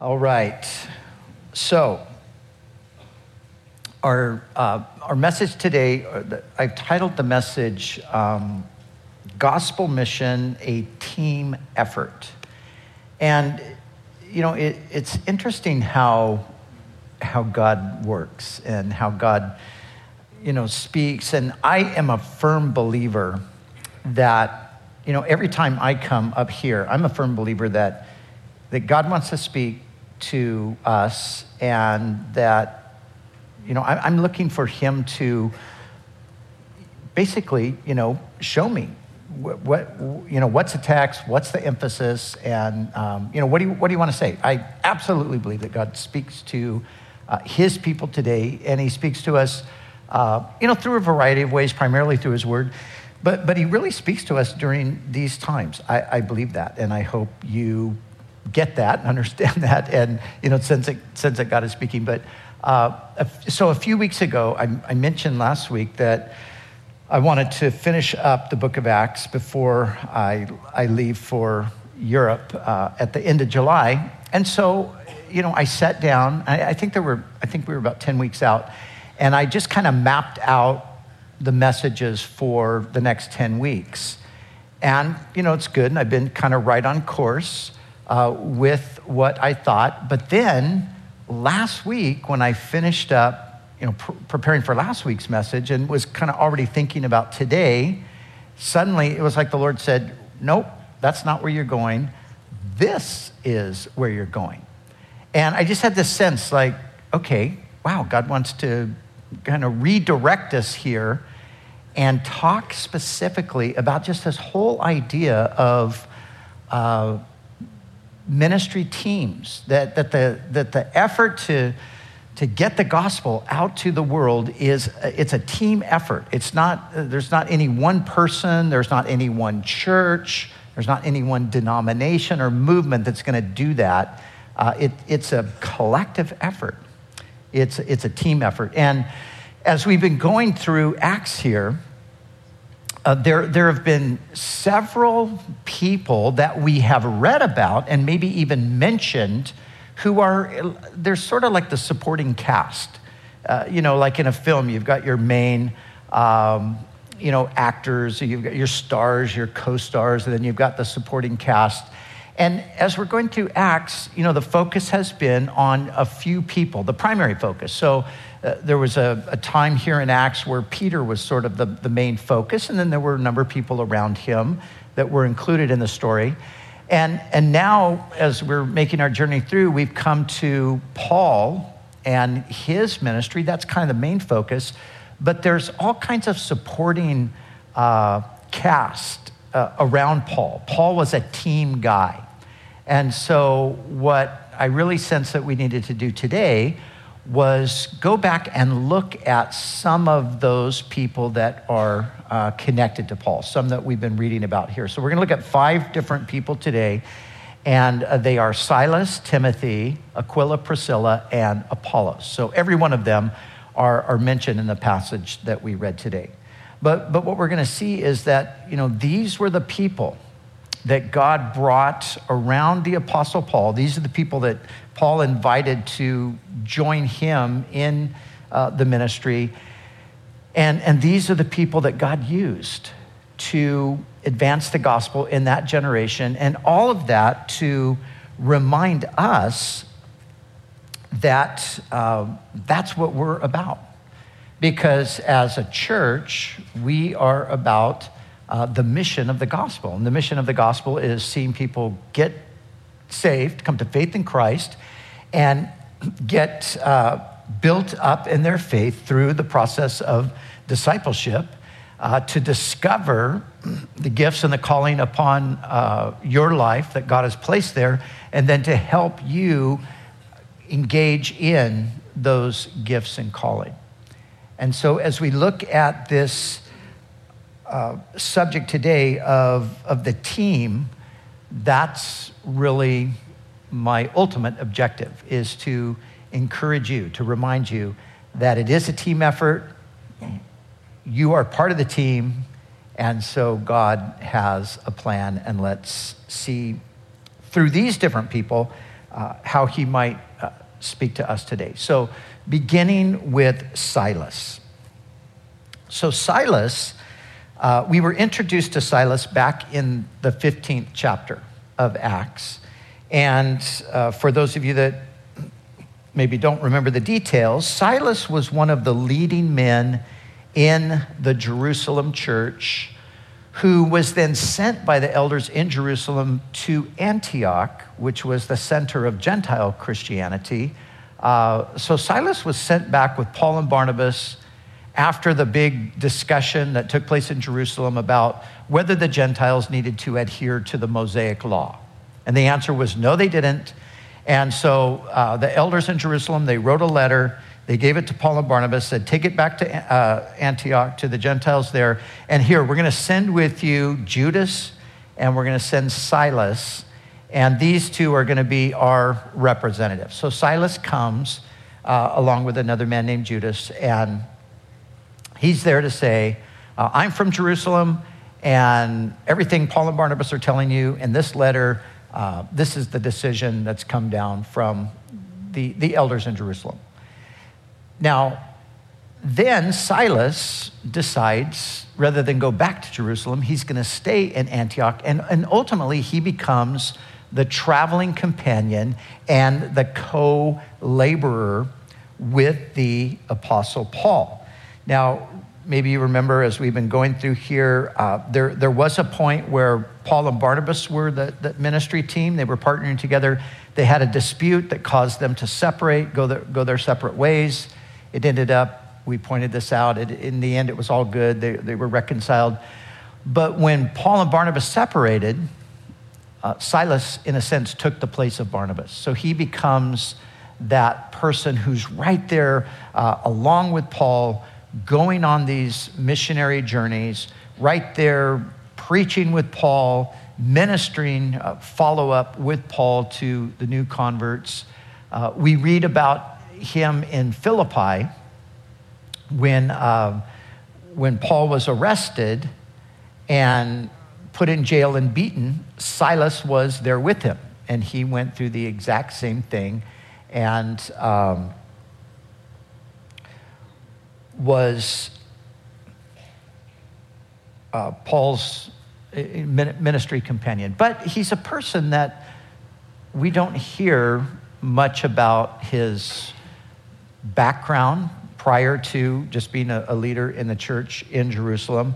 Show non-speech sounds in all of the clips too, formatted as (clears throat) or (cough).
All right. So, our, uh, our message today, uh, I've titled the message um, Gospel Mission, a Team Effort. And, you know, it, it's interesting how, how God works and how God, you know, speaks. And I am a firm believer that, you know, every time I come up here, I'm a firm believer that, that God wants to speak to us and that, you know, I, am looking for him to basically, you know, show me what, what, you know, what's the text, what's the emphasis, and, um, you know, what do you, what do you want to say? I absolutely believe that God speaks to uh, his people today, and he speaks to us, uh, you know, through a variety of ways, primarily through his word. But, but he really speaks to us during these times. I, I believe that, and I hope you get that and understand (laughs) that. And you know sense that, sense that god is speaking. But uh, so a few weeks ago I, I, mentioned last week that i wanted to finish up the book of acts before i, I leave for europe uh, at the end of july. And so you know i sat down. I, I think there were i think we were about 10 weeks out. And i just kind of mapped out the messages for the next 10 weeks. And you know it's good. And i've been kind of right on course uh, with what I thought. But then last week, when I finished up, you know, pr- preparing for last week's message and was kind of already thinking about today, suddenly it was like the Lord said, Nope, that's not where you're going. This is where you're going. And I just had this sense like, okay, wow, God wants to kind of redirect us here and talk specifically about just this whole idea of uh, ministry teams, that, that, the, that the effort to, to get the gospel out to the world is it's a team effort. It's not, there's not any one person, there's not any one church, there's not any one denomination or movement that's going to do that. Uh, it, it's a collective effort. It's, it's a team effort. And as we've been going through Acts here, uh, there, there have been several people that we have read about and maybe even mentioned who are, they're sort of like the supporting cast. Uh, you know, like in a film, you've got your main, um, you know, actors, you've got your stars, your co stars, and then you've got the supporting cast. And as we're going through Acts, you know, the focus has been on a few people, the primary focus. So uh, there was a, a, time here in Acts where Peter was sort of the, the main focus, and then there were a number of people around him that were included in the story. And, and now, as we're making our journey through, we've come to Paul and his ministry. That's kind of the main focus. But there's all kinds of supporting uh, cast uh, around Paul. Paul was a team guy. And so, what I really sense that we needed to do today was go back and look at some of those people that are uh, connected to Paul, some that we've been reading about here. So we're going to look at five different people today, and uh, they are Silas, Timothy, Aquila, Priscilla, and Apollos. So every one of them are, are mentioned in the passage that we read today. But, but what we're going to see is that, you know, these were the people that God brought around the Apostle Paul. These are the people that Paul invited to join him in uh, the ministry. And, and these are the people that God used to advance the gospel in that generation. And all of that to remind us that uh, that's what we're about. Because as a church, we are about uh, the mission of the gospel. And the mission of the gospel is seeing people get saved, come to faith in Christ, and get uh, built up in their faith through the process of discipleship uh, to discover the gifts and the calling upon uh, your life that God has placed there, and then to help you engage in those gifts and calling. And so, as we look at this uh, subject today of, of the team, that's really my ultimate objective is to encourage you, to remind you that it is a team effort. You are part of the team, and so God has a plan. And let's see through these different people uh, how he might uh, speak to us today. So, beginning with Silas. So, Silas, uh, we were introduced to Silas back in the 15th chapter of Acts. And uh, for those of you that maybe don't remember the details, Silas was one of the leading men in the Jerusalem church who was then sent by the elders in Jerusalem to Antioch, which was the center of Gentile Christianity. Uh, so Silas was sent back with Paul and Barnabas after the big discussion that took place in Jerusalem about whether the Gentiles needed to adhere to the Mosaic law. And the answer was no, they didn't. And so uh, the elders in Jerusalem, they wrote a letter they gave it to Paul and Barnabas, said, Take it back to uh, Antioch, to the Gentiles there. And here, we're going to send with you Judas and we're going to send Silas. And these two are going to be our representatives. So Silas comes uh, along with another man named Judas, and he's there to say, uh, I'm from Jerusalem, and everything Paul and Barnabas are telling you in this letter, uh, this is the decision that's come down from the, the elders in Jerusalem. Now, then Silas decides, rather than go back to Jerusalem, he's going to stay in Antioch. And, and ultimately, he becomes the traveling companion and the co laborer with the Apostle Paul. Now, maybe you remember as we've been going through here, uh, there, there was a point where Paul and Barnabas were the, the ministry team. They were partnering together. They had a dispute that caused them to separate, go their, go their separate ways. It ended up, we pointed this out, it, in the end, it was all good. They, they were reconciled. But when Paul and Barnabas separated, uh, Silas, in a sense, took the place of Barnabas. So he becomes that person who's right there uh, along with Paul, going on these missionary journeys, right there preaching with Paul, ministering uh, follow up with Paul to the new converts. Uh, we read about him in Philippi when, uh, when Paul was arrested and put in jail and beaten, Silas was there with him. And he went through the exact same thing and um, was uh, Paul's uh, ministry companion. But he's a person that we don't hear much about his background prior to just being a, a leader in the church in Jerusalem.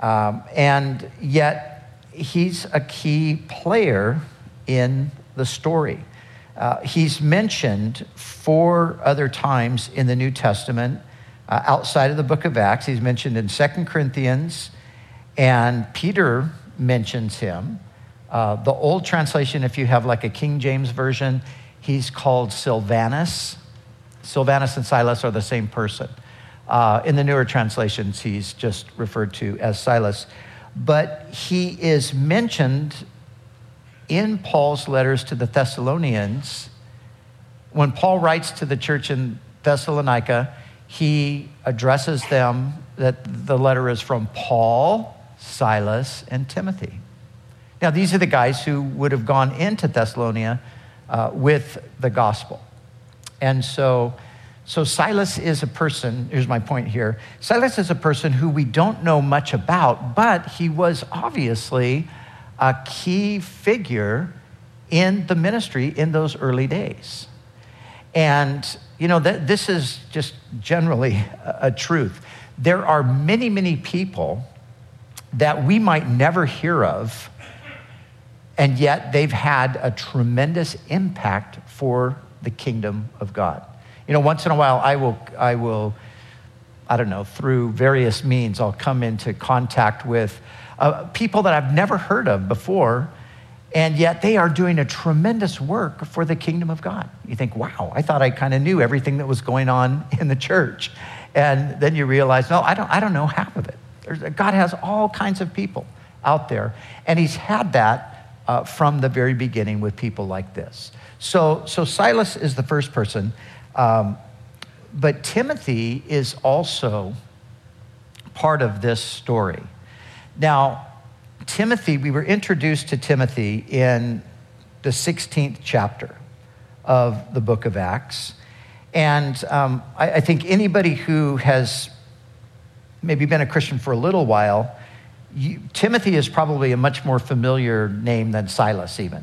Um, and yet, he's a key player in the story. Uh, he's mentioned four other times in the New Testament uh, outside of the book of Acts. He's mentioned in Second Corinthians, and Peter mentions him. Uh, the old translation, if you have like a King James version, he's called Silvanus. Silvanus and Silas are the same person. Uh, in the newer translations, he's just referred to as Silas. But he is mentioned in Paul's letters to the Thessalonians. When Paul writes to the church in Thessalonica, he addresses them that the letter is from Paul, Silas, and Timothy. Now, these are the guys who would have gone into Thessalonica uh, with the gospel. And so, so Silas is a person, here's my point here. Silas is a person who we don't know much about, but he was obviously a key figure in the ministry in those early days. And, you know, that, this is just generally a, a truth. There are many, many people that we might never hear of, and yet they've had a tremendous impact for the kingdom of God. You know, once in a while, I will, I will, I don't know, through various means, I'll come into contact with uh, people that I've never heard of before, and yet they are doing a tremendous work for the kingdom of God. You think, wow, I thought I kind of knew everything that was going on (laughs) in the church. And then you realize, no, I don't, I don't know half of it. There's, God has all kinds of people out there, and He's had that uh, from the very beginning with people like this. So, so Silas is the first person, um, but Timothy is also part of this story. Now, Timothy, we were introduced to Timothy in the 16th chapter. of the book of Acts. And um, I, I think anybody who has maybe been a Christian for a little while, you, Timothy is probably a much more familiar name than Silas, even.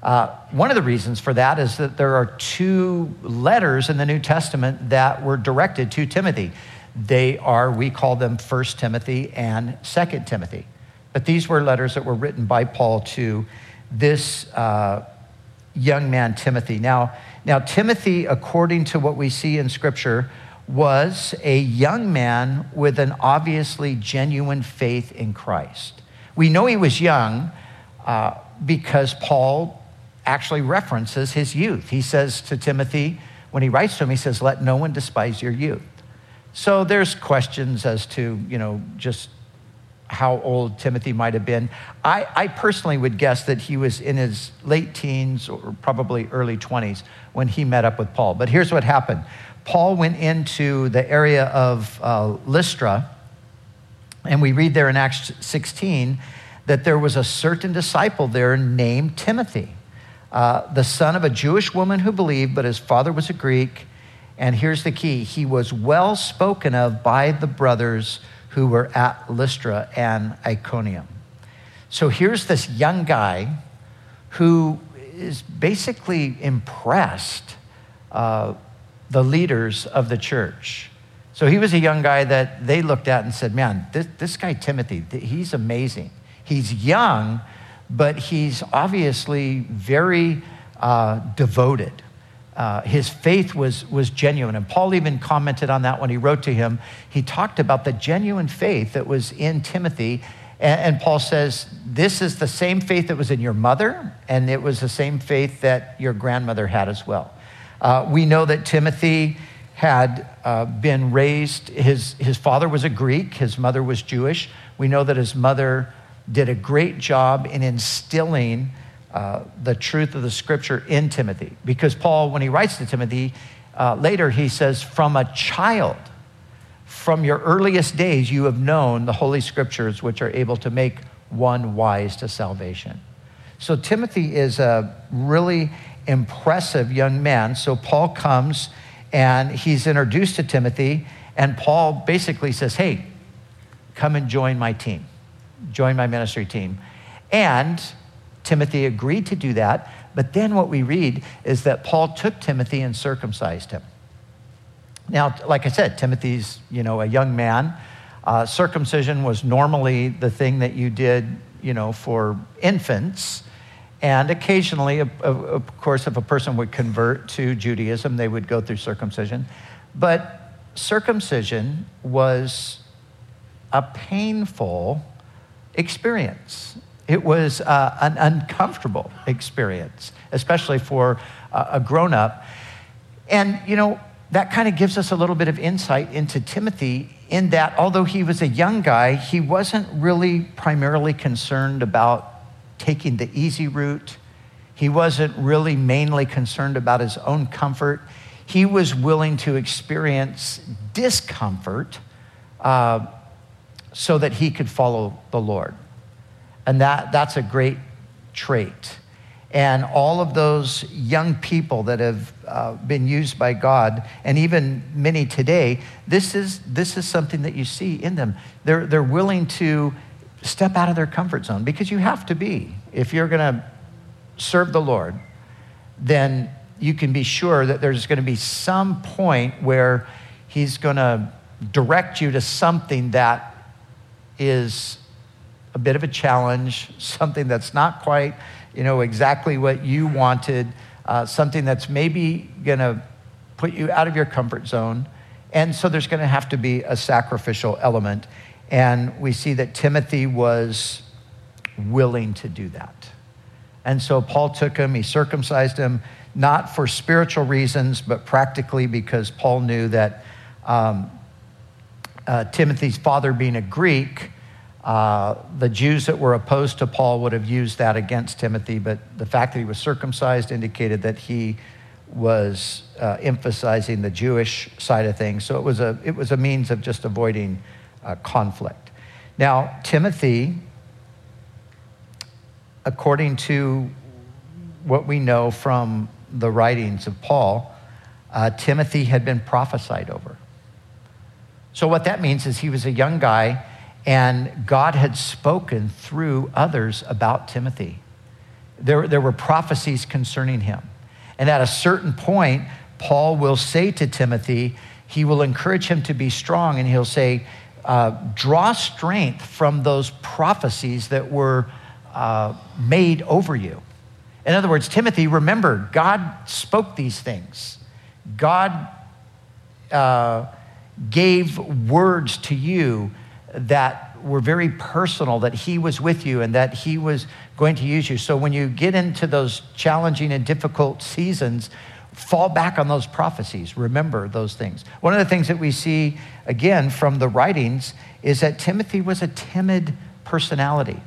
Uh, one of the reasons for that is that there are two letters in the New Testament that were directed to Timothy. They are, we call them First Timothy and Second Timothy. But these were letters that were written by Paul to this uh, young man, Timothy. Now, now, Timothy, according to what we see in Scripture, was a young man with an obviously genuine faith in Christ. We know he was young uh, because Paul actually references his youth. He says to Timothy, when he writes to him, he says, Let no one despise your youth. So there's questions as to, you know, just how old Timothy might have been. I, I, personally would guess that he was in his late teens or probably early 20s when he met up with Paul. But here's what happened Paul went into the area of uh, Lystra, and we read there in Acts 16 that there was a certain disciple there named Timothy, uh, the son of a Jewish woman who believed, but his father was a Greek. And here's the key he was well spoken of by the brothers who were at Lystra and Iconium. So here's this young guy who is basically impressed uh, the leaders of the church. So he was a young guy that they looked at and said, Man, this, this guy, Timothy, he's amazing. He's young, but he's obviously very uh, devoted. Uh, his faith was, was genuine. And Paul even commented on that when he wrote to him. He talked about the genuine faith that was in Timothy. And, and Paul says, This is the same faith that was in your mother, and it was the same faith that your grandmother had as well. Uh, we know that Timothy had uh, been raised, his, his father was a Greek, his mother was Jewish. We know that his mother did a great job in instilling uh, the truth of the scripture in Timothy. Because Paul, when he writes to Timothy, uh, later he says, From a child, from your earliest days, you have known the Holy Scriptures, which are able to make one wise to salvation. So Timothy is a really impressive young man. So Paul comes and he's introduced to Timothy, and Paul basically says, Hey, come and join my team, join my ministry team. And Timothy agreed to do that. But then what we read is that Paul took Timothy and circumcised him. Now, like I said, Timothy's, you know, a young man. Uh, circumcision was normally the thing that you did, you know, for infants. And occasionally, of course, if a person would convert to Judaism, they would go through circumcision. But circumcision was a painful experience. It was uh, an uncomfortable experience, especially for uh, a grown up. And, you know, that kind of gives us a little bit of insight into Timothy in that although he was a young guy, he wasn't really primarily concerned about taking the easy route. He wasn't really mainly concerned about his own comfort. He was willing to experience discomfort uh, so that he could follow the Lord. And that, that's a great trait. And all of those young people that have uh, been used by God, and even many today, this is, this is something that you see in them. They're, they're willing to step out of their comfort zone because you have to be. If you're going to serve the Lord, then you can be sure that there's going to be some point where He's going to direct you to something that is a bit of a challenge, something that's not quite, you know, exactly what you wanted, uh, something that's maybe going to put you out of your comfort zone. And so there's going to have to be a sacrificial element. And we see that Timothy was willing to do that. And so Paul took him, he circumcised him, not for spiritual reasons, but practically because Paul knew that um, uh, Timothy's father, being a Greek, uh, the Jews that were opposed to Paul would have used that against Timothy, but the fact that he was circumcised indicated that he was uh, emphasizing the Jewish side of things. So it was a, it was a means of just avoiding uh, conflict. Now, Timothy, according to what we know from the writings of Paul, uh, Timothy had been prophesied over. So, what that means is he was a young guy, and God had spoken through others about Timothy. There, there were prophecies concerning him. And at a certain point, Paul will say to Timothy, he will encourage him to be strong, and he'll say, uh, draw strength from those prophecies that were uh, made over you. In other words, Timothy, remember, God spoke these things. God uh, gave words to you that were very personal, that He was with you and that He was going to use you. So when you get into those challenging and difficult seasons, fall back on those prophecies. Remember those things. One of the things that we see, again, from the writings is that Timothy was a timid personality.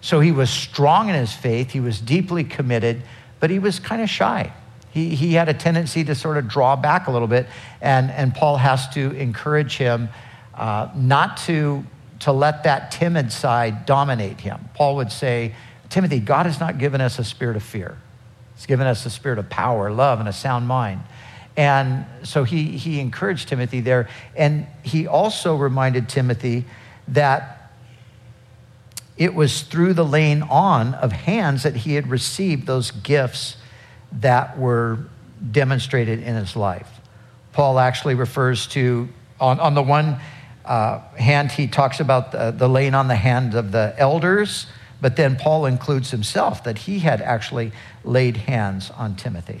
So he was strong in his faith, he was deeply committed, but he was kind of shy. He, he had a tendency to sort of draw back a little bit, and, and Paul has to encourage him uh, not to, to let that timid side dominate him. Paul would say, Timothy, God has not given us a spirit of fear. He's given us a spirit of power, love, and a sound mind. And so he, he encouraged Timothy there. And he also reminded Timothy that it was through the laying on of hands that he had received those gifts that were demonstrated in his life. Paul actually refers to, on, on the one uh, hand, he talks about the, the laying on the hand of the elders, but then Paul includes himself that he had actually laid hands on Timothy.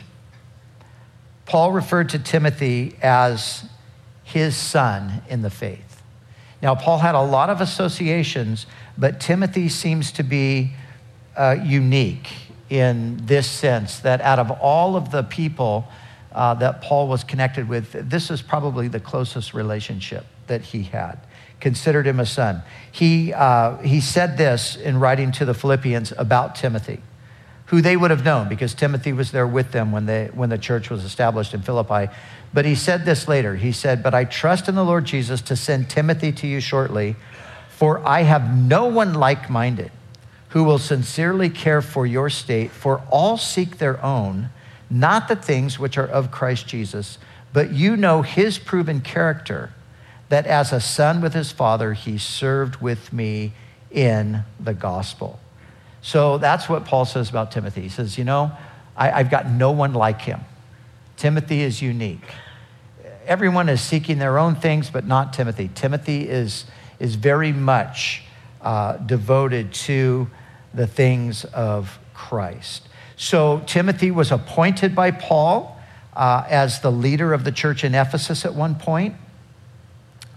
Paul referred to Timothy as his son in the faith. Now, Paul had a lot of associations, but Timothy seems to be uh, unique in this sense that out of all of the people uh, that Paul was connected with, this is probably the closest relationship that he had. Considered him a son. He, uh, he said this in writing to the Philippians about Timothy who they would have known because Timothy was there with them when, they, when the church was established in Philippi. But he said this later. He said, But I trust in the Lord Jesus to send Timothy to you shortly, for I have no one like minded who will sincerely care for your state, for all seek their own, not the things which are of Christ Jesus, but you know his proven character, that as a son with his father, he served with me in the gospel. So that's what Paul says about Timothy. He says, You know, I, I've got no one like him. Timothy is unique. Everyone is seeking their own things, but not Timothy. Timothy is, is very much uh, devoted to the things of Christ. So Timothy was appointed by Paul uh, as the leader of the church in Ephesus at one point.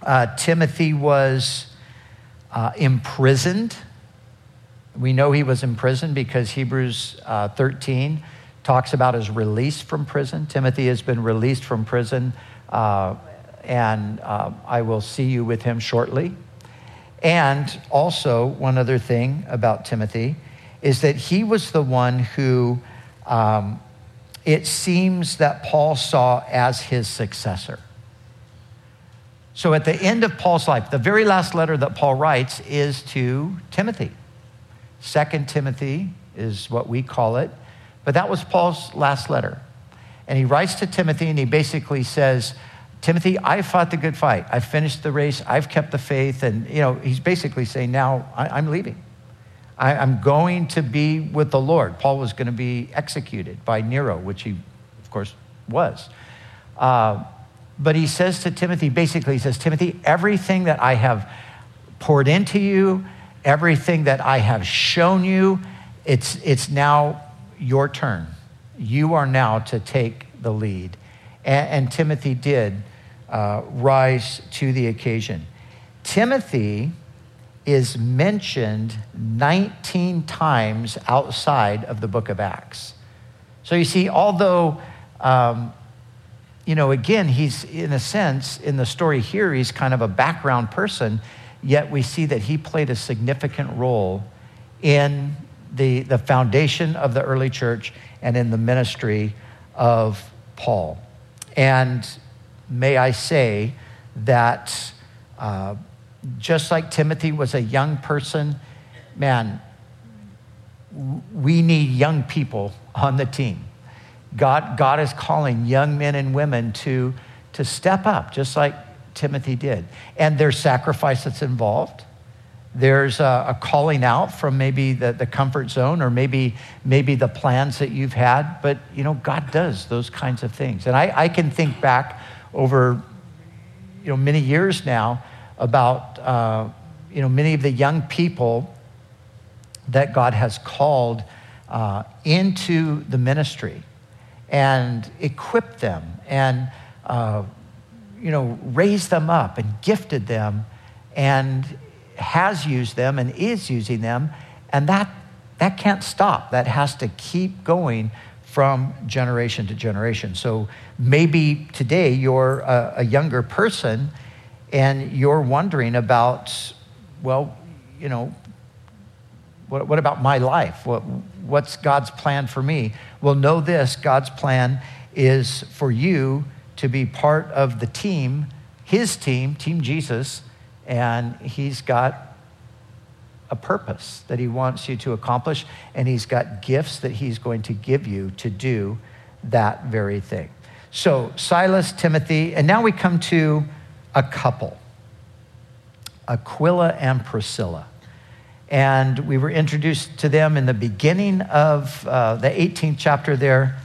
Uh, Timothy was uh, imprisoned we know he was imprisoned because Hebrews uh, 13 talks about his release from prison. Timothy has been released from prison, uh, and uh, I will see you with him shortly. And also, one other thing about Timothy is that he was the one who um, it seems that Paul saw as his successor. So, at the end of Paul's life, the very last letter that Paul writes is to Timothy. Second Timothy is what we call it. But that was Paul's last letter. And he writes to Timothy and he basically says, Timothy, I fought the good fight. I finished the race. I've kept the faith. And, you know, he's basically saying, now I, am leaving. I, am going to be with the Lord. Paul was going to be executed by Nero, which he, of course, was. Uh, but he says to Timothy, basically, he says, Timothy, everything that I have poured into you, everything that I have shown you, it's, it's now your turn. You are now to take the lead. And, and Timothy did uh, rise to the occasion. Timothy is mentioned 19 times outside of the book of Acts. So you see, although, um, you know, again, he's in a sense, in the story here, he's kind of a background person yet we see that he played a significant role in the, the foundation of the early church and in the ministry of Paul. And may I say that uh, just like Timothy was a young person, man, we need young people on the team God, God is calling young men and women to, to step up, just like Timothy did. And there's sacrifice that's involved. There's a, a, calling out from maybe the, the comfort zone or maybe, maybe the plans that you've had. But, you know, God does those kinds of things. And I, I can think back over, you know, many years now about, uh, you know, many of the young people that God has called uh, into the ministry and equipped them and, uh, you know, raised them up and gifted them and has used them and is using them. And that, that can't stop. That has to keep going from generation to generation. So maybe today you're a, a younger person and you're wondering about, well, you know, what, what about my life? What, what's God's plan for me? Well, know this God's plan is for you to be part of the team, his team, Team Jesus, and he's got a purpose that he wants you to accomplish, and he's got gifts that he's going to give you to do that very thing. So, Silas, Timothy, and now we come to a couple Aquila and Priscilla. And we were introduced to them in the beginning of uh, the 18th chapter there.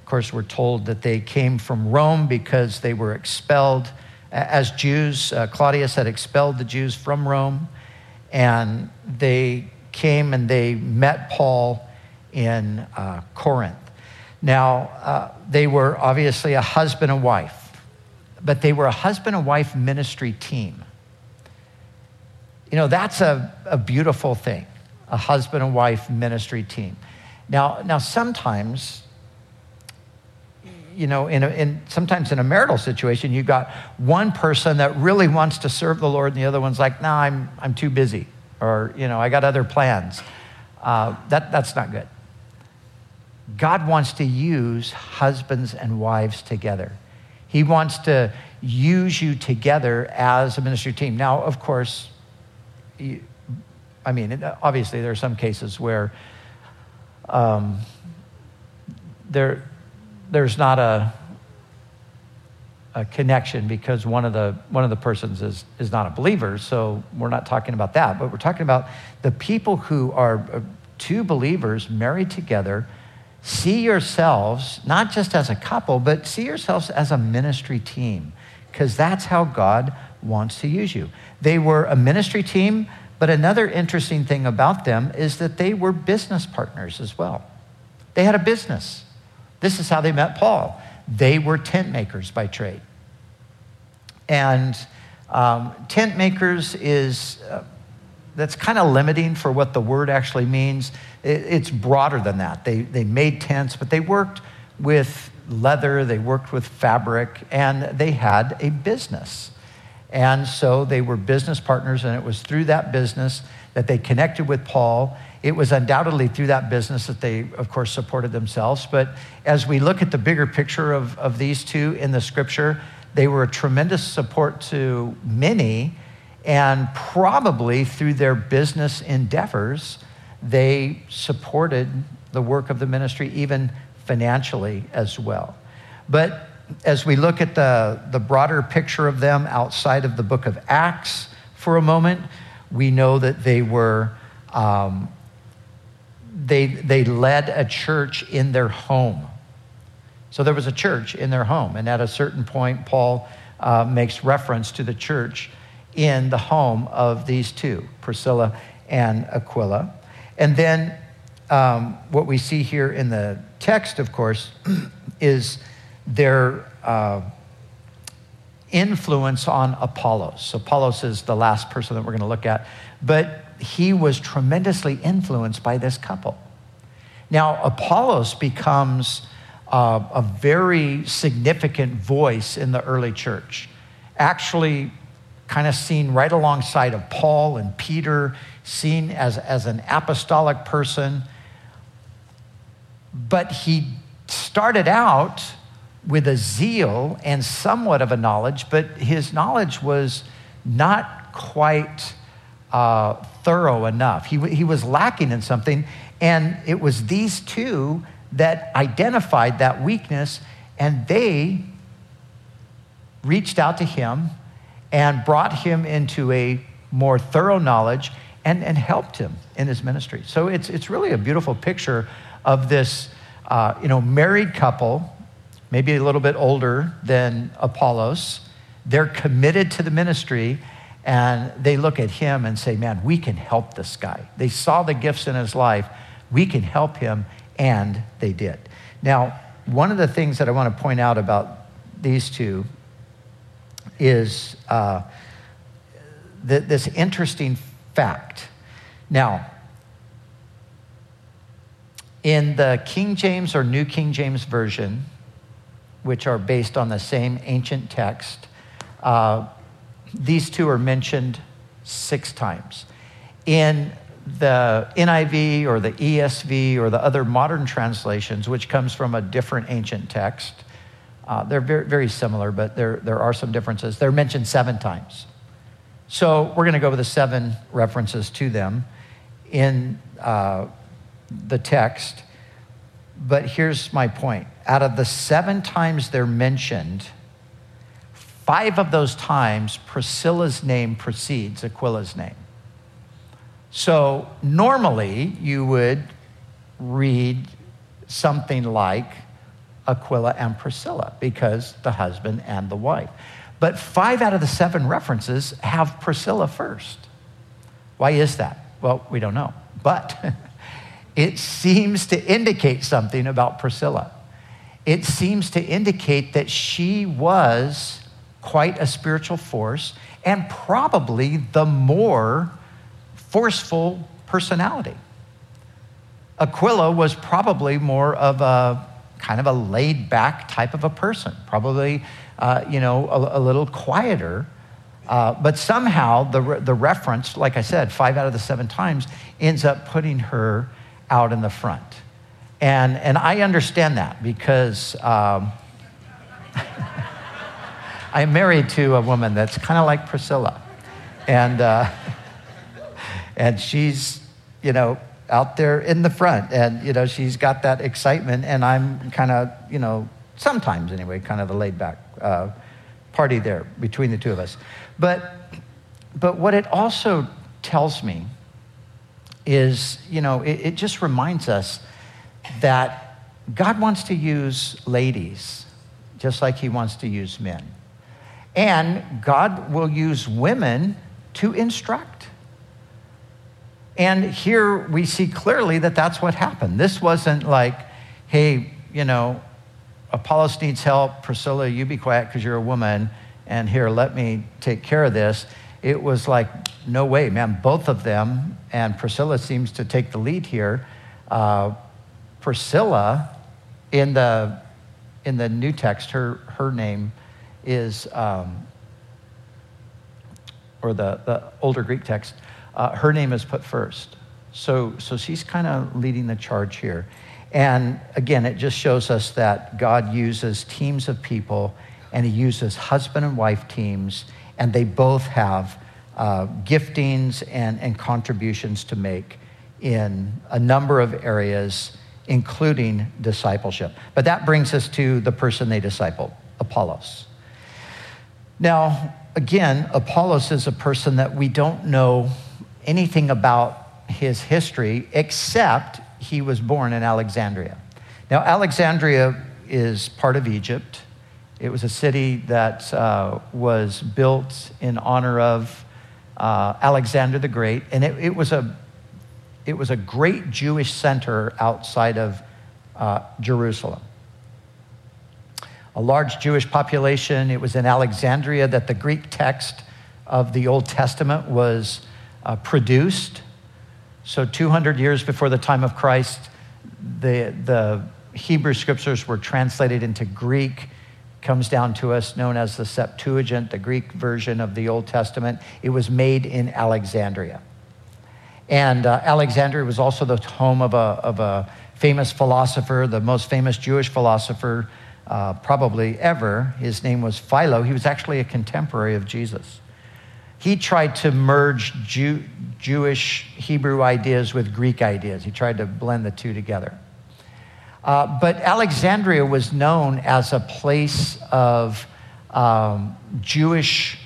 Of course, we're told that they came from Rome because they were expelled as Jews. Uh, Claudius had expelled the Jews from Rome, and they came and they met Paul in uh, Corinth. Now, uh, they were obviously a husband and wife, but they were a husband and wife ministry team. You know, that's a, a beautiful thing, a husband and wife ministry team. Now, now sometimes, you know, in, a, in sometimes in a marital situation, you've got one person that really wants to serve the Lord, and the other one's like, "No, nah, I'm I'm too busy," or you know, I got other plans. Uh, that that's not good. God wants to use husbands and wives together. He wants to use you together as a ministry team. Now, of course, I mean, obviously, there are some cases where um, there, there's not a, a connection because one of the, one of the persons is, is not a believer. So we're not talking about that. But we're talking about the people who are uh, two believers married together. See yourselves not just as a couple, but see yourselves as a ministry team because that's how God wants to use you. They were a ministry team, but another interesting thing about them is that they were business partners as well. They had a business. This is how they met Paul. They were tent makers by trade. And um, tent makers is, uh, that's kind of limiting for what the word actually means. It, it's broader than that. They, they made tents, but they worked with leather, they worked with fabric, and they had a business. And so they were business partners, and it was through that business that they connected with Paul. It was undoubtedly through that business that they, of course, supported themselves. But as we look at the bigger picture of, of these two in the scripture, they were a tremendous support to many, and probably through their business endeavors, they supported the work of the ministry, even financially as well. But as we look at the, the broader picture of them outside of the book of Acts for a moment, we know that they were, um, they, they led a church in their home. So there was a church in their home. And at a certain point, Paul uh, makes reference to the church in the home of these two, Priscilla and Aquila. And then um, what we see here in the text, of course, (clears throat) is their uh, influence on Apollos. Apollos is the last person that we're going to look at, but he was tremendously influenced by this couple. Now, Apollos becomes uh, a very significant voice in the early church, actually, kind of seen right alongside of Paul and Peter, seen as, as an apostolic person. But he started out with a zeal and somewhat of a knowledge, but his knowledge was not quite uh, thorough enough. He, he was lacking in something, and it was these two that identified that weakness, and they reached out to him and brought him into a more thorough knowledge and, and helped him in his ministry. So it's, it's really a beautiful picture of this uh, you know, married couple, maybe a little bit older than Apollos. They're committed to the ministry and they look at him and say, Man, we can help this guy. They saw the gifts in his life. We can help him, and they did. Now, one of the things that I want to point out about these two is uh, th- this interesting fact. Now, in the King James or New King James Version, which are based on the same ancient text, uh, these two are mentioned six times. In the NIV or the ESV or the other modern translations, which comes from a different ancient text, uh, they're very, very similar, but there, there are some differences. They're mentioned seven times. So we're going to go with the seven references to them in uh, the text. But here's my point out of the seven times they're mentioned, five of those times Priscilla's name precedes Aquila's name. So normally you would read something like Aquila and Priscilla because the husband and the wife. But five out of the seven references have Priscilla first. Why is that? Well, we don't know. But (laughs) it seems to indicate something about Priscilla. It seems to indicate that she was quite a spiritual force and probably the more forceful personality. Aquila was probably more of a kind of a laid back type of a person, probably, uh, you know, a, a little quieter. Uh, but somehow the, re- the reference, like I said, five out of the seven times, ends up putting her out in the front. And, and I understand that because um, (laughs) I'm married to a woman that's kind of like Priscilla. And, uh, (laughs) and she's, you know, out there in the front. And, you know, she's got that excitement. And I'm kind of, you know, sometimes anyway, kind of the laid back uh, party there between the two of us. But, but what it also tells me is, you know, it, it just reminds us that God wants to use ladies just like he wants to use men. And God will use women to instruct. And here we see clearly that that's what happened. This wasn't like, hey, you know, Apollos needs help. Priscilla, you be quiet because you're a woman. And here, let me take care of this. It was like, no way, man. Both of them, and Priscilla seems to take the lead here. Uh, Priscilla, in the, in the New Text, her, her name is, um, or the, the older Greek text, uh, her name is put first. So, so she's kind of leading the charge here. And again, it just shows us that God uses teams of people and he uses husband and wife teams, and they both have uh, giftings and, and contributions to make in a number of areas, including discipleship. But that brings us to the person they discipled, Apollos. Now, again, Apollos is a person that we don't know anything about his history except he was born in Alexandria. Now, Alexandria is part of Egypt. It was a city that uh, was built in honor of uh, Alexander the Great, and it, it, was a, it was a great Jewish center outside of uh, Jerusalem. A large Jewish population. It was in Alexandria that the Greek text of the Old Testament was uh, produced. So, 200 years before the time of Christ, the, the Hebrew scriptures were translated into Greek. Comes down to us known as the Septuagint, the Greek version of the Old Testament. It was made in Alexandria. And uh, Alexandria was also the home of a, of a famous philosopher, the most famous Jewish philosopher uh, probably ever. His name was Philo. He was actually a contemporary of Jesus he tried to merge Jew, Jewish Hebrew ideas with Greek ideas. He tried to blend the two together. Uh, but Alexandria was known as a place of um, Jewish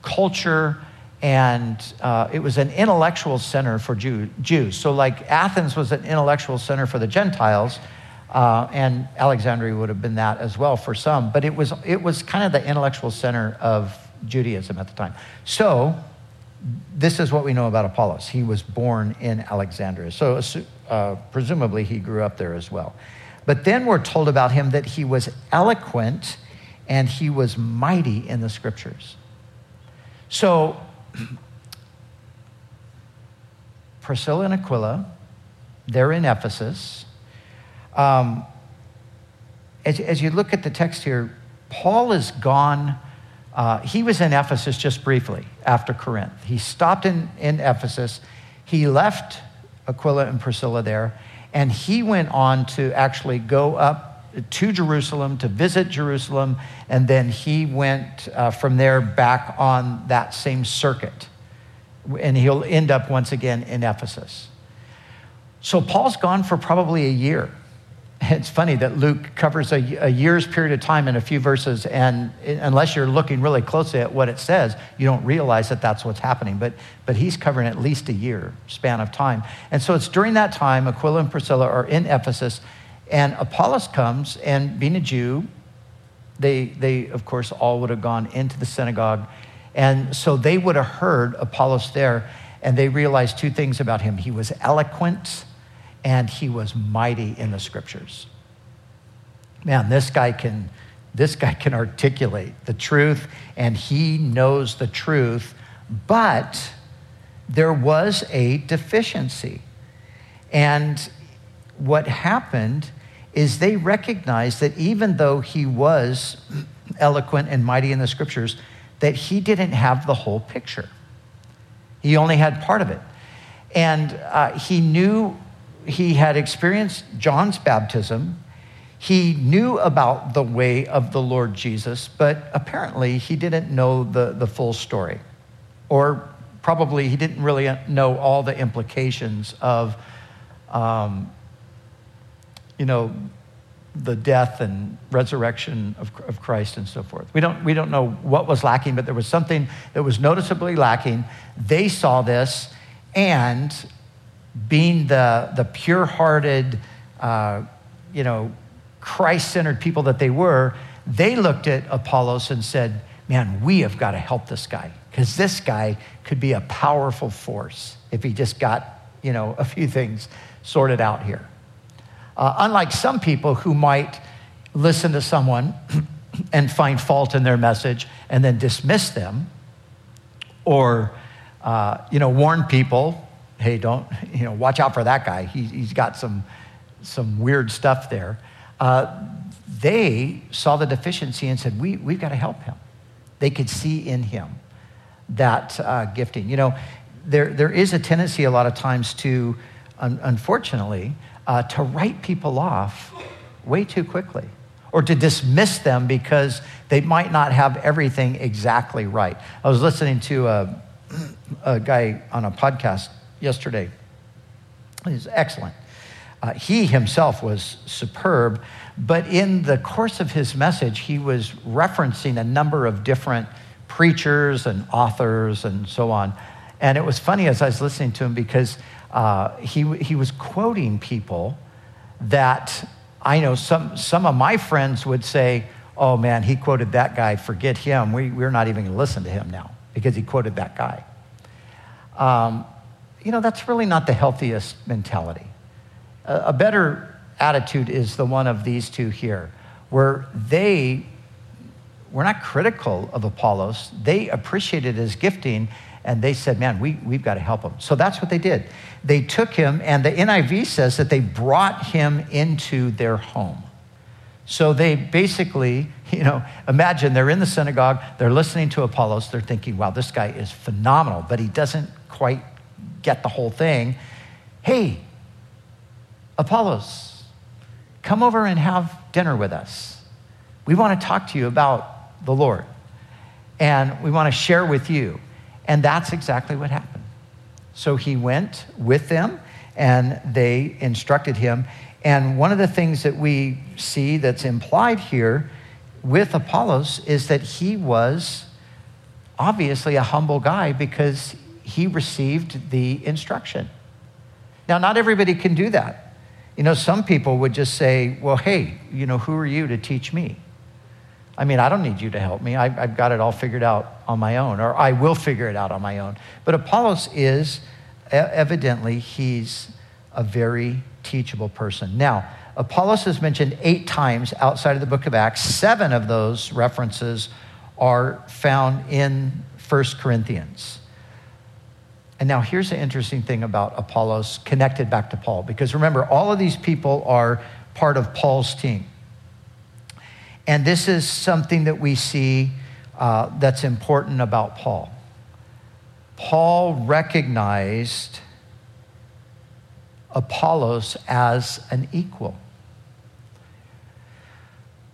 culture, and uh, it was an intellectual center for Jew- Jews. So, like Athens was an intellectual center for the Gentiles, uh, and Alexandria would have been that as well for some. But it was it was kind of the intellectual center of Judaism at the time. So, this is what we know about Apollos. He was born in Alexandria. So, uh, presumably, he grew up there as well. But then we're told about him that he was eloquent and he was mighty in the scriptures. So, (clears throat) Priscilla and Aquila, they're in Ephesus. Um, as, as, you look at the text here, Paul is gone. Uh, he was in Ephesus just briefly after Corinth. He stopped in, in Ephesus. He left Aquila and Priscilla there, and he went on to actually go up to Jerusalem to visit Jerusalem, and then he went uh, from there back on that same circuit. And he'll end up once again in Ephesus. So Paul's gone for probably a year. (laughs) It's funny that Luke covers a, a, year's period of time in a few verses, and unless you're looking really closely at what it says, you don't realize that that's what's happening. But, but he's covering at least a year span of time. And so it's during that time, Aquila and Priscilla are in Ephesus, and Apollos comes, and being a Jew, they, they of course, all would have gone into the synagogue. And so they would have heard Apollos there, and they realized two things about him he was eloquent and he was mighty in the scriptures. Man, this guy can this guy can articulate the truth and he knows the truth, but there was a deficiency. And what happened is they recognized that even though he was eloquent and mighty in the scriptures, that he didn't have the whole picture. He only had part of it. And uh, he knew he had experienced John's baptism. He knew about the way of the Lord Jesus, but apparently he didn't know the, the full story. Or probably he didn't really know all the implications of, um, you know, the death and resurrection of, of Christ and so forth. We don't, we don't know what was lacking, but there was something that was noticeably lacking. They saw this, and being the, the pure hearted, uh, you know, Christ centered people that they were, they looked at Apollos and said, Man, we have got to help this guy because this guy could be a powerful force if he just got, you know, a few things sorted out here. Uh, unlike some people who might listen to someone (clears throat) and find fault in their message and then dismiss them, or, uh, you know, warn people hey, don't, you know, watch out for that guy. He, he's got some, some weird stuff there. Uh, they saw the deficiency and said, we, we've got to help him. They could see in him that uh, gifting. You know, there, there is a tendency a lot of times to, un- unfortunately, uh, to write people off way too quickly or to dismiss them because they might not have everything exactly right. I was listening to a, a guy on a podcast yesterday. He's excellent. Uh, he himself was superb, but in the course of his message, he was referencing a number of different preachers and authors and so on. And it was funny as I was listening to him because uh, he, he was quoting people that I know some, some of my friends would say, oh man, he quoted that guy, forget him. We, we're not even going to listen to him now because he quoted that guy. Um, you know, that's really not the healthiest mentality. A, a better attitude is the one of these two here, where they were not critical of Apollos. They appreciated his gifting and they said, Man, we, we've got to help him. So that's what they did. They took him, and the NIV says that they brought him into their home. So they basically, (laughs) you know, imagine they're in the synagogue, they're listening to Apollos, they're thinking, wow, this guy is phenomenal, but he doesn't quite get the whole thing. Hey, Apollos, come over and have dinner with us. We want to talk to you about the Lord, and we want to share with you. And that's exactly what happened. So he went with them, and they instructed him. And one of the things that we see that's implied here with Apollos is that he was obviously a humble guy because he received the instruction. Now, not everybody can do that. You know, some people would just say, well, hey, you know, who are you to teach me? I mean, I don't need you to help me. I've, I've got it all figured out on my own, or I will figure it out on my own. But Apollos is, evidently, he's a very teachable person. Now, Apollos is mentioned eight times outside of the book of Acts. Seven of those references are found in 1 Corinthians. And now here's the interesting thing about Apollos connected back to Paul, because remember, all of these people are part of Paul's team. And this is something that we see uh, that's important about Paul. Paul recognized Apollos as an equal.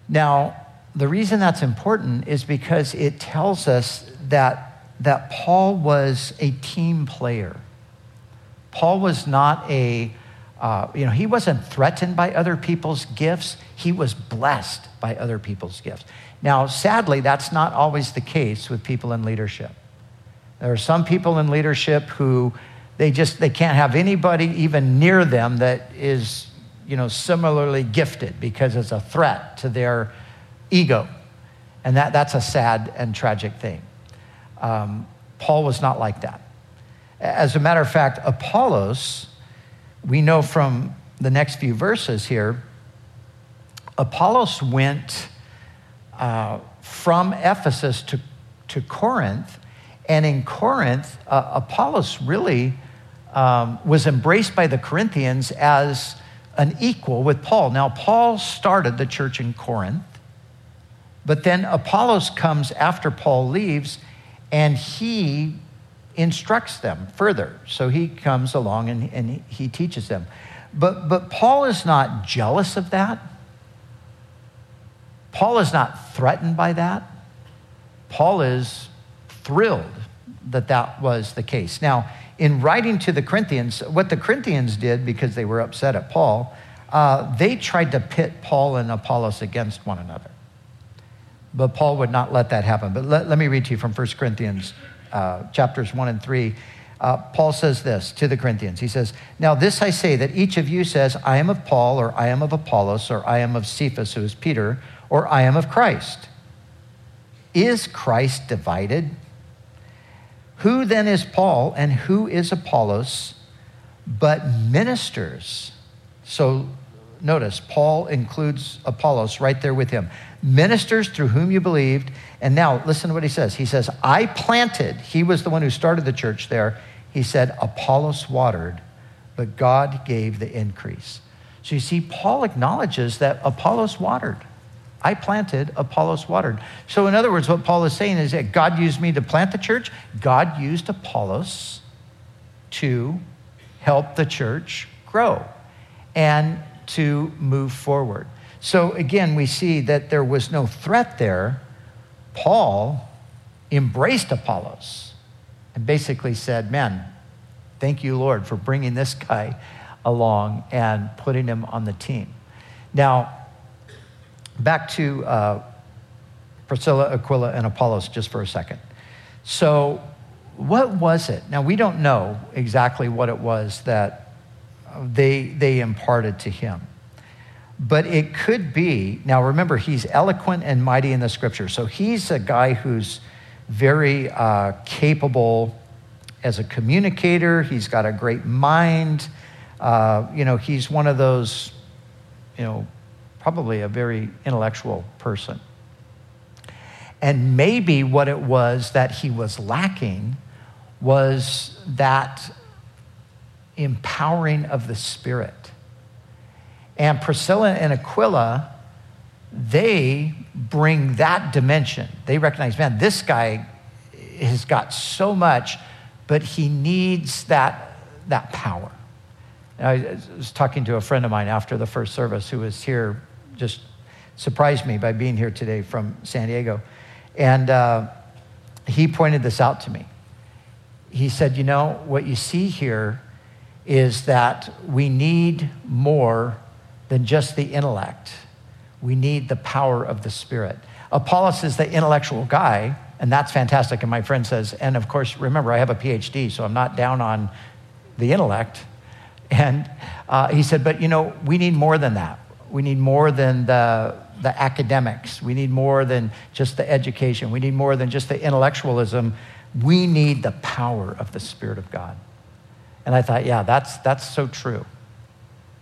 Now, the reason that's important is because it tells us that, that Paul was a team player. Paul was not a, uh, you know, he wasn't threatened by other people's gifts, he was blessed by other people's gifts. Now, sadly, that's not always the case with people in leadership. There are some people in leadership who they just they can't have anybody even near them that is you know similarly gifted because it's a threat to their ego and that, that's a sad and tragic thing um, paul was not like that as a matter of fact apollos we know from the next few verses here apollos went uh, from ephesus to, to corinth and in corinth uh, apollos really um, was embraced by the Corinthians as an equal with Paul. Now, Paul started the church in Corinth, but then Apollos comes after Paul leaves and he instructs them further. So he comes along and, and he teaches them. But, but Paul is not jealous of that. Paul is not threatened by that. Paul is thrilled that that was the case. Now, in writing to the Corinthians, what the Corinthians did, because they were upset at Paul, uh, they tried to pit Paul and Apollos against one another. But Paul would not let that happen. But let, let me read to you from 1 Corinthians uh, chapters 1 and 3. Uh, Paul says this to the Corinthians. He says, Now this I say that each of you says, I am of Paul, or I am of Apollos, or I am of Cephas, who is Peter, or I am of Christ. Is Christ divided? Who then is Paul and who is Apollos but ministers? So notice, Paul includes Apollos right there with him. Ministers through whom you believed. And now listen to what he says. He says, I planted, he was the one who started the church there. He said, Apollos watered, but God gave the increase. So you see, Paul acknowledges that Apollos watered. I planted, Apollos watered. So, in other words, what Paul is saying is that God used me to plant the church, God used Apollos to help the church grow and to move forward. So, again, we see that there was no threat there. Paul embraced Apollos and basically said, Man, thank you, Lord, for bringing this guy along and putting him on the team. Now, back to uh, Priscilla, Aquila, and Apollos just for a second. So, what was it? Now, we don't know exactly what it was that they, they imparted to him. But it could be, now remember, he's eloquent and mighty in the scripture. So he's a guy who's very uh, capable as a communicator. He's got a great mind. Uh, you know, he's one of those, you know, probably a very intellectual person. And maybe what it was that he was lacking was that empowering of the Spirit. And Priscilla and Aquila, they bring that dimension. They recognize, man, this guy has got so much, but he needs that, that power. I was talking to a friend of mine after the first service who was here just surprised me by being here today from San Diego. And uh, he pointed this out to me. He said, You know, what you see here is that we need more than just the intellect. We need the power of the Spirit. Apollos is the intellectual guy, and that's fantastic. And my friend says, and of course, remember, I have a PhD, so I'm not down on the intellect. And uh, he said, but you know, we need more than that. We need more than the, the academics. We need more than just the education. We need more than just the intellectualism. We need the power of the Spirit of God. And I thought, yeah, that's, that's so true.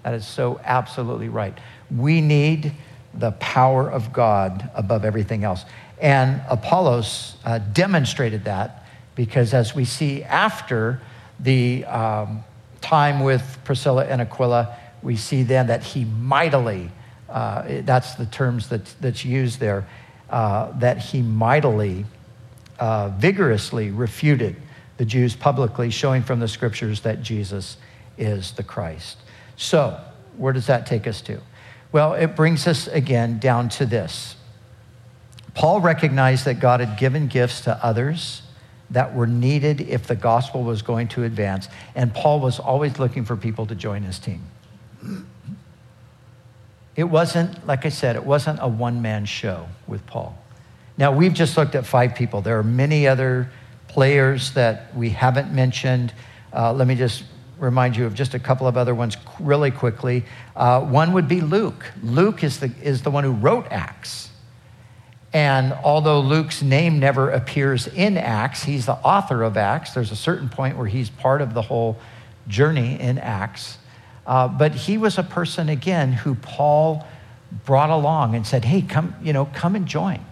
That is so absolutely right. We need the power of God above everything else. And Apollos uh, demonstrated that because, as we see after the um, time with Priscilla and Aquila, we see then that he mightily, uh, that's the terms that, that's used there, uh, that he mightily, uh, vigorously refuted the Jews publicly, showing from the scriptures that Jesus is the Christ. So, where does that take us to? Well, it brings us again down to this. Paul recognized that God had given gifts to others that were needed if the gospel was going to advance, and Paul was always looking for people to join his team. It wasn't, like I said, it wasn't a one man show with Paul. Now, we've just looked at five people. There are many other players that we haven't mentioned. Uh, let me just remind you of just a couple of other ones really quickly. Uh, one would be Luke. Luke is the, is the one who wrote Acts. And although Luke's name never appears in Acts, he's the author of Acts. There's a certain point where he's part of the whole journey in Acts. Uh, but he was a person, again, who Paul brought along and said, hey, come, you know, come and join.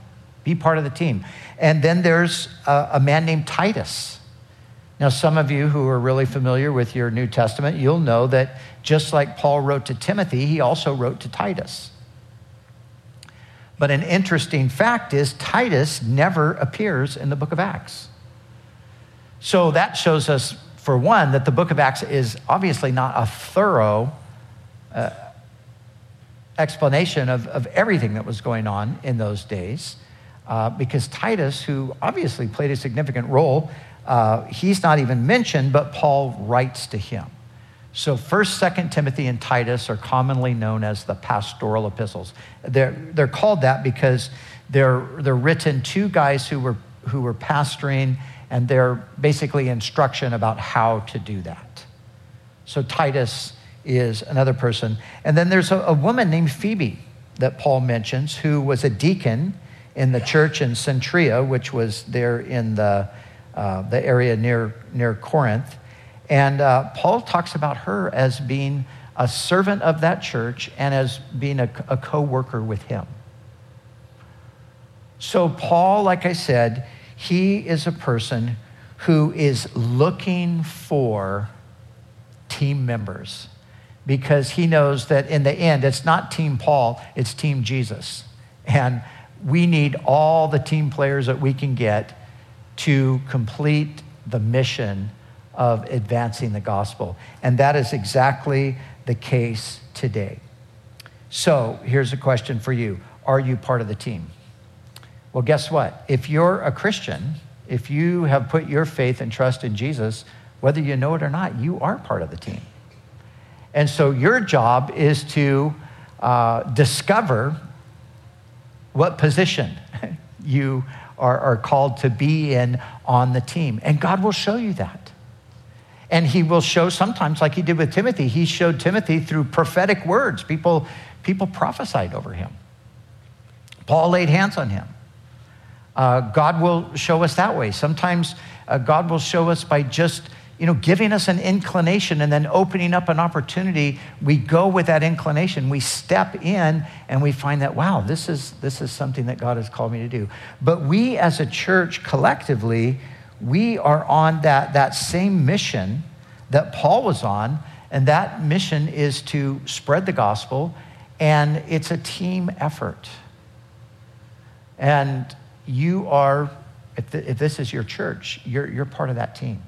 Be part of the team. And then there's a, a man named Titus. Now, some of you who are really familiar with your New Testament, you'll know that just like Paul wrote to Timothy, he also wrote to Titus. But an interesting fact is, Titus never appears in the book of Acts. So that shows us, for one, that the book of Acts is obviously not a thorough uh, explanation of, of everything that was going on in those days. Uh, because Titus, who obviously played a significant role, uh, he's not even mentioned, but Paul writes to him. So, 1st, 2nd Timothy, and Titus are commonly known as the pastoral epistles. They're, they're called that because they're, they're written to guys who were, who were pastoring, and they're basically instruction about how to do that. So, Titus is another person. And then there's a, a woman named Phoebe that Paul mentions who was a deacon in the church in Cenchrea, which was there in the uh, the area near, near Corinth. And uh, Paul talks about her as being a servant of that church and as being a, a co worker with him. So, Paul, like I said, he is a person who is looking for team members because he knows that in the end, it's not Team Paul, it's Team Jesus. And we need all the team players that we can get to complete the mission of advancing the gospel. And that is exactly the case today. So here's a question for you Are you part of the team? Well, guess what? If you're a Christian, if you have put your faith and trust in Jesus, whether you know it or not, you are part of the team. And so your job is to uh, discover what position (laughs) you are, are called to be in on the team. And God will show you that. And he will show sometimes, like he did with Timothy, he showed Timothy through prophetic words. People, people prophesied over him. Paul laid hands on him. Uh, God will show us that way. Sometimes uh, God will show us by just you know, giving us an inclination and then opening up an opportunity, we go with that inclination. We step in and we find that, wow, this is, this is something that God has called me to do. But we as a church collectively, we are on that, that same mission that Paul was on, and that mission is to spread the gospel, and it's a team effort. And you are, if, this is your church, you're, you're part of that team.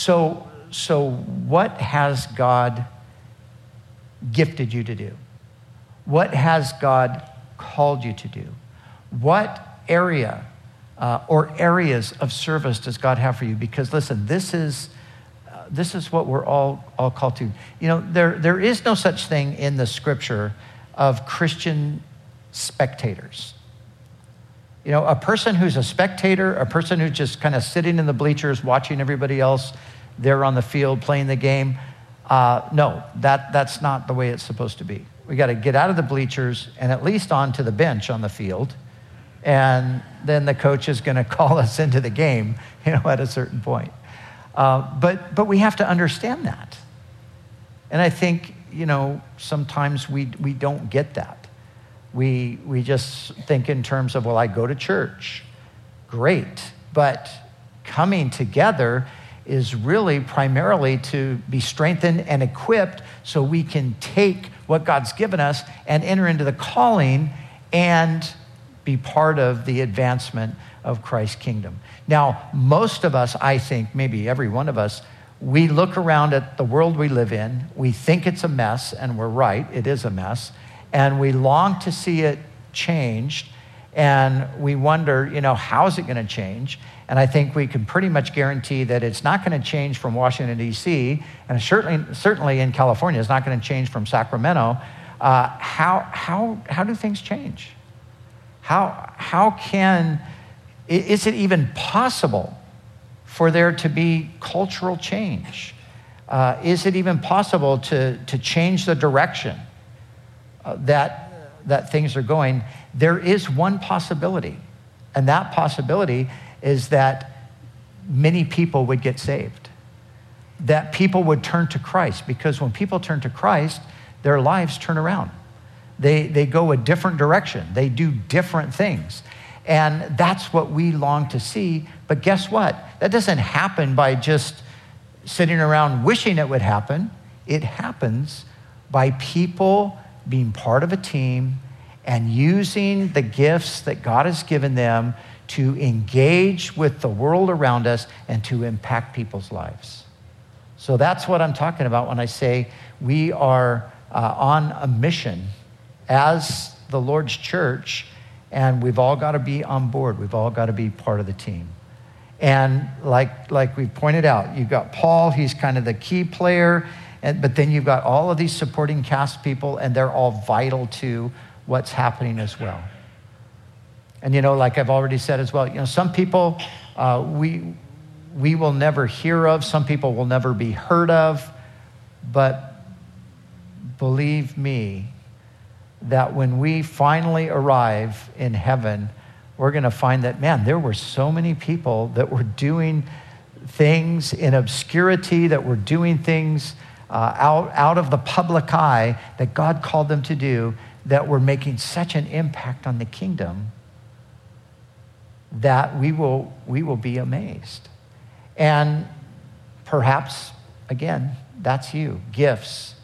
So, so what has God gifted you to do? What has God called you to do? What area uh, or areas of service does God have for you? Because listen, this is, uh, this is what we're all, all called to. You know, there, there is no such thing in the scripture of Christian spectators. You know, a person who's a spectator, a person who's just kind of sitting in the bleachers watching everybody else there on the field playing the game, uh, no, that, that's not the way it's supposed to be. We got to get out of the bleachers and at least onto the bench on the field. And then the coach is going (laughs) to call us into the game, you know, at a certain point. Uh, but, but we have to understand that. And I think, you know, sometimes we, we don't get that. We, we just think in terms of, well, I go to church. Great. But coming together is really primarily to be strengthened and equipped so we can take what God's given us and enter into the calling and be part of the advancement of Christ's kingdom. Now, most of us, I think, maybe every one of us, we look around at the world we live in, we think it's a mess, and we're right, it is a mess, and we long to see it changed, and we wonder, you know, how is it going to change? And I think we can pretty much guarantee that it's not going to change from Washington, D.C., and certainly, certainly in California, it's not going to change from Sacramento. Uh, how, how, how do things change? How, how can, is it even possible for there to be cultural change? Uh, is it even possible to, to change the direction uh, that, that things are going? There is one possibility, and that possibility is that many people would get saved, that people would turn to Christ, because when people turn to Christ, their lives turn around. They, they go a different direction, they do different things. And that's what we long to see. But guess what? That doesn't happen by just sitting around wishing it would happen. It happens by people being part of a team and using the gifts that God has given them to engage with the world around us and to impact people's lives. So that's what I'm talking about when I say we are uh, on a mission as the Lord's church, and we've all got to be on board. We've all got to be part of the team. And like, like we pointed out, you've got Paul, he's kind of the key player, and, but then you've got all of these supporting cast people, and they're all vital to what's happening as well. And you know, like I've already said as well, you know, some people uh, we, we will never hear of, some people will never be heard of, but believe me, that when we finally arrive in heaven, we're going to find that, man, there were so many people that were doing things in obscurity, that were doing things uh, out, out of the public eye that God called them to do, that were making such an impact on the kingdom that we will, we will be amazed. And perhaps, again, that's you gifts,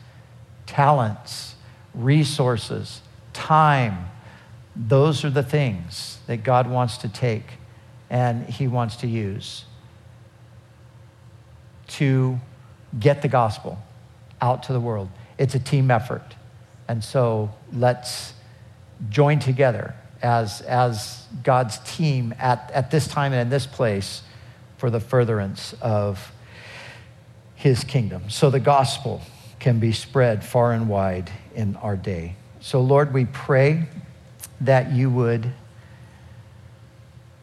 talents, resources, time. Those are the things that God wants to take and He wants to use to get the gospel out to the world. It's a team effort. And so let's join together as, as God's team at, at this time and in this place for the furtherance of His kingdom. So the gospel can be spread far and wide in our day. So, Lord, we pray that you would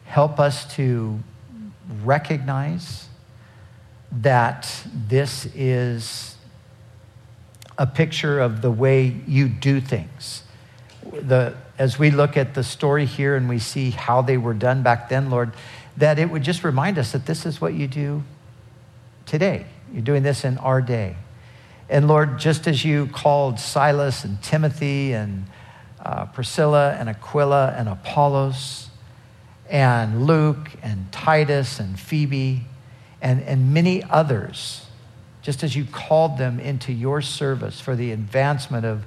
help us to recognize that this is a picture of the way you do things. The, as we look at the story here and we see how they were done back then, Lord, that it would just remind us that this is what you do today. You're doing this in our day. And Lord, just as you called Silas and Timothy and uh, Priscilla and Aquila and Apollos and Luke and Titus and Phoebe and, and many others, just as you called them into your service for the advancement of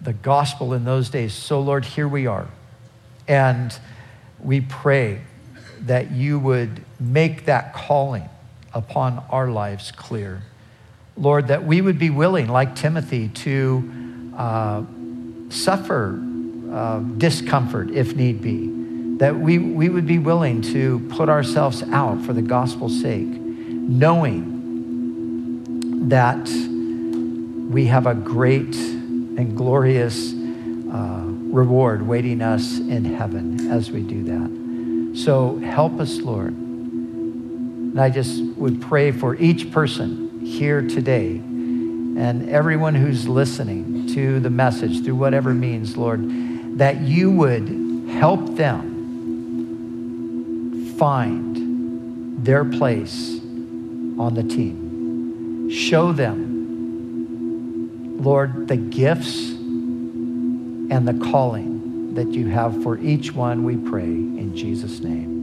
the gospel in those days. So, Lord, here we are. And we pray that you would make that calling upon our lives clear. Lord, that we would be willing, like Timothy, to uh, suffer uh, discomfort if need be. That we, we would be willing to put ourselves out for the gospel's sake, knowing that we have a great and glorious uh, reward waiting us in heaven as we do that. So help us, Lord. And I just would pray for each person here today and everyone who's listening to the message through whatever means, Lord, that you would help them find their place on the team. Show them, Lord, the gifts and the calling that you have for each one, we pray in Jesus' name.